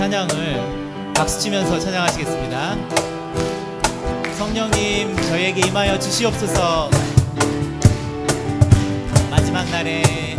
찬양을 박수치면서 찬양하시겠습니다. 성령님 저에게 임하여 주시옵소서 마지막 날에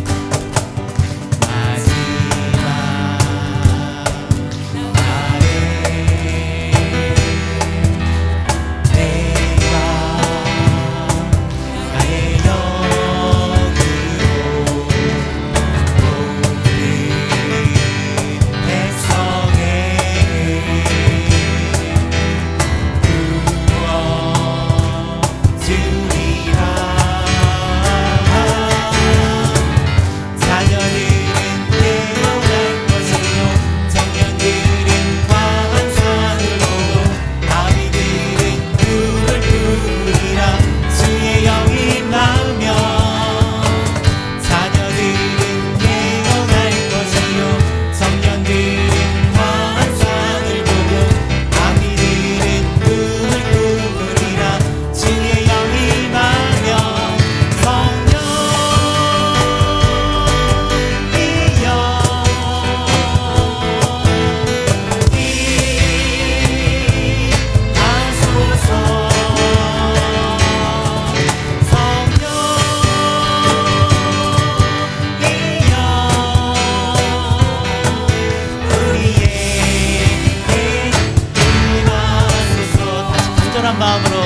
palavra